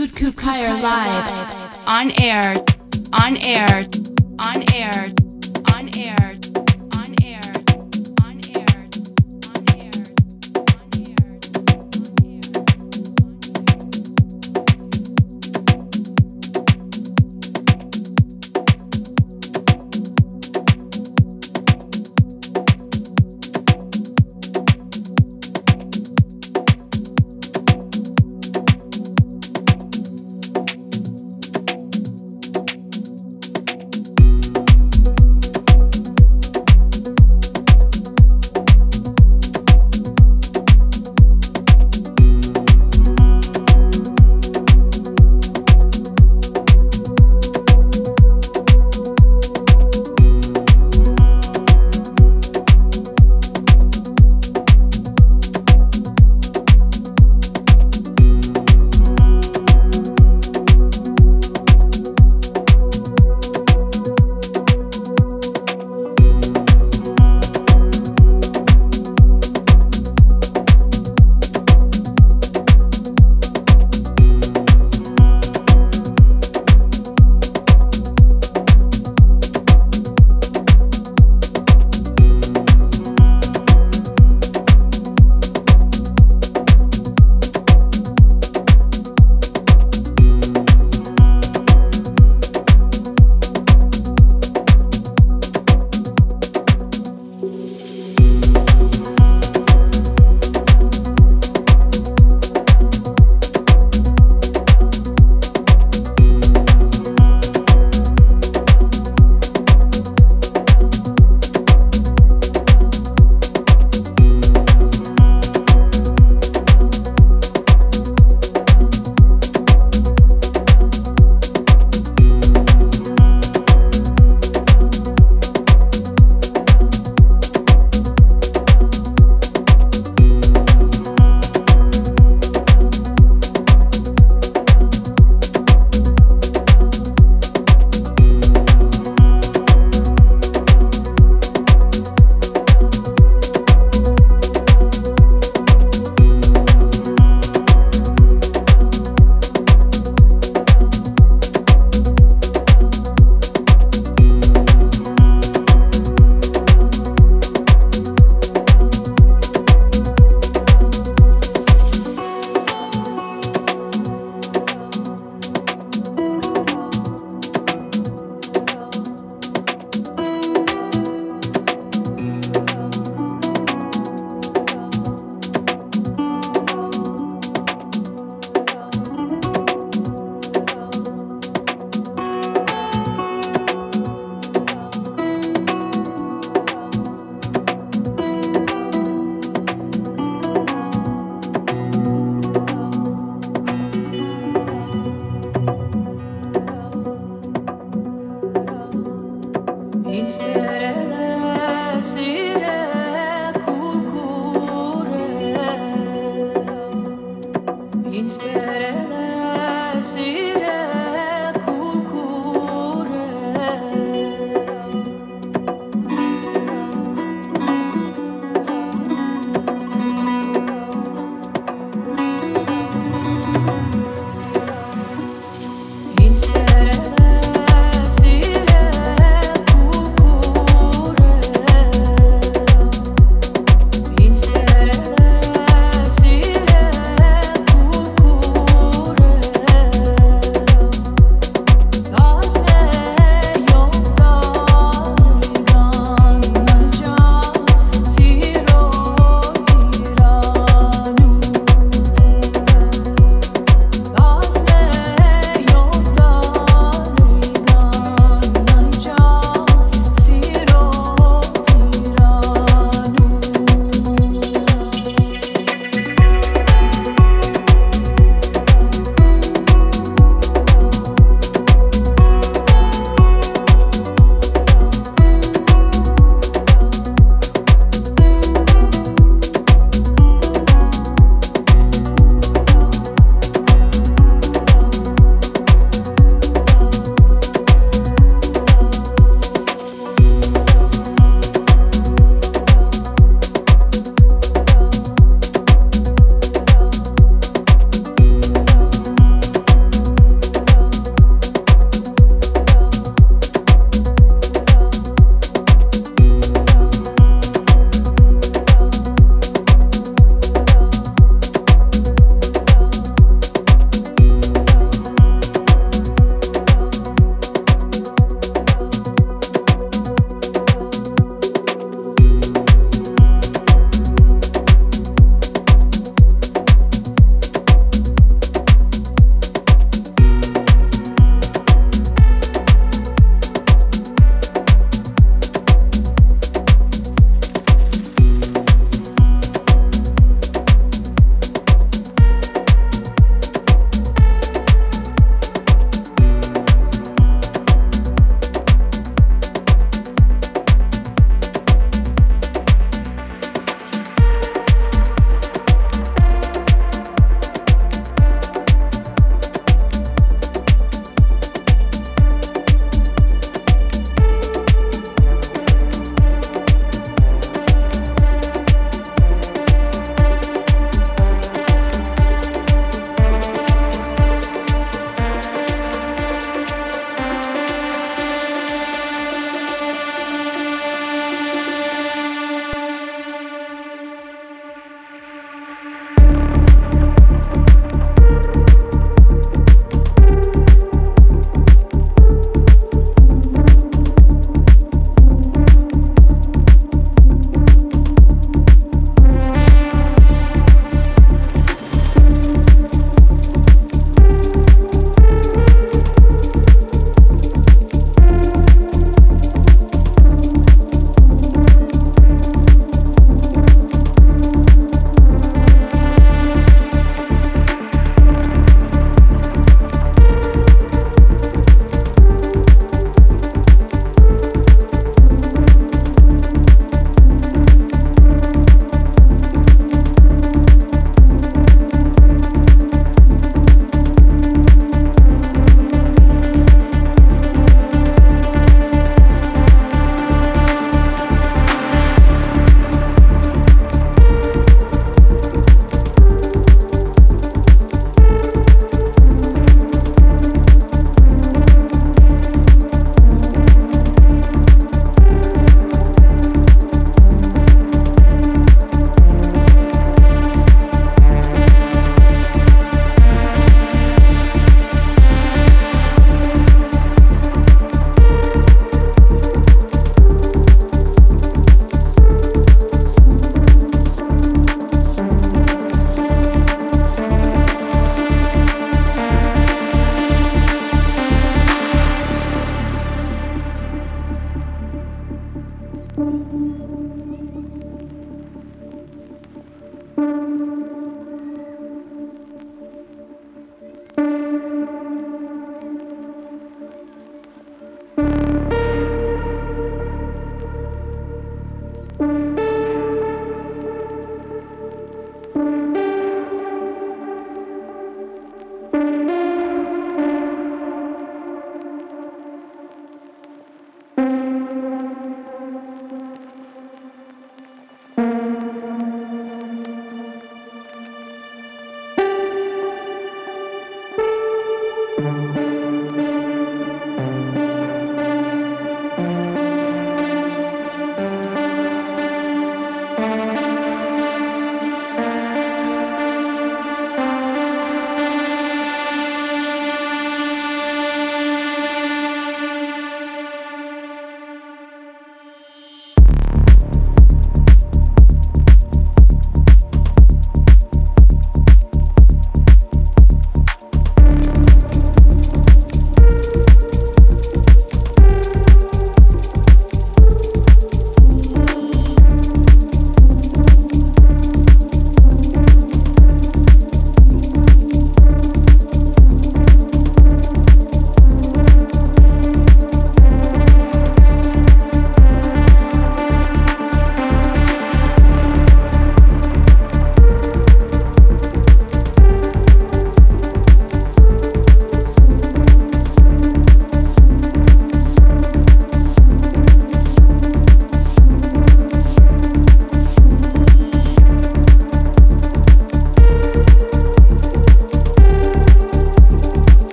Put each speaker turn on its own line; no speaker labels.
Utku Kyer live. On air, on air, on air.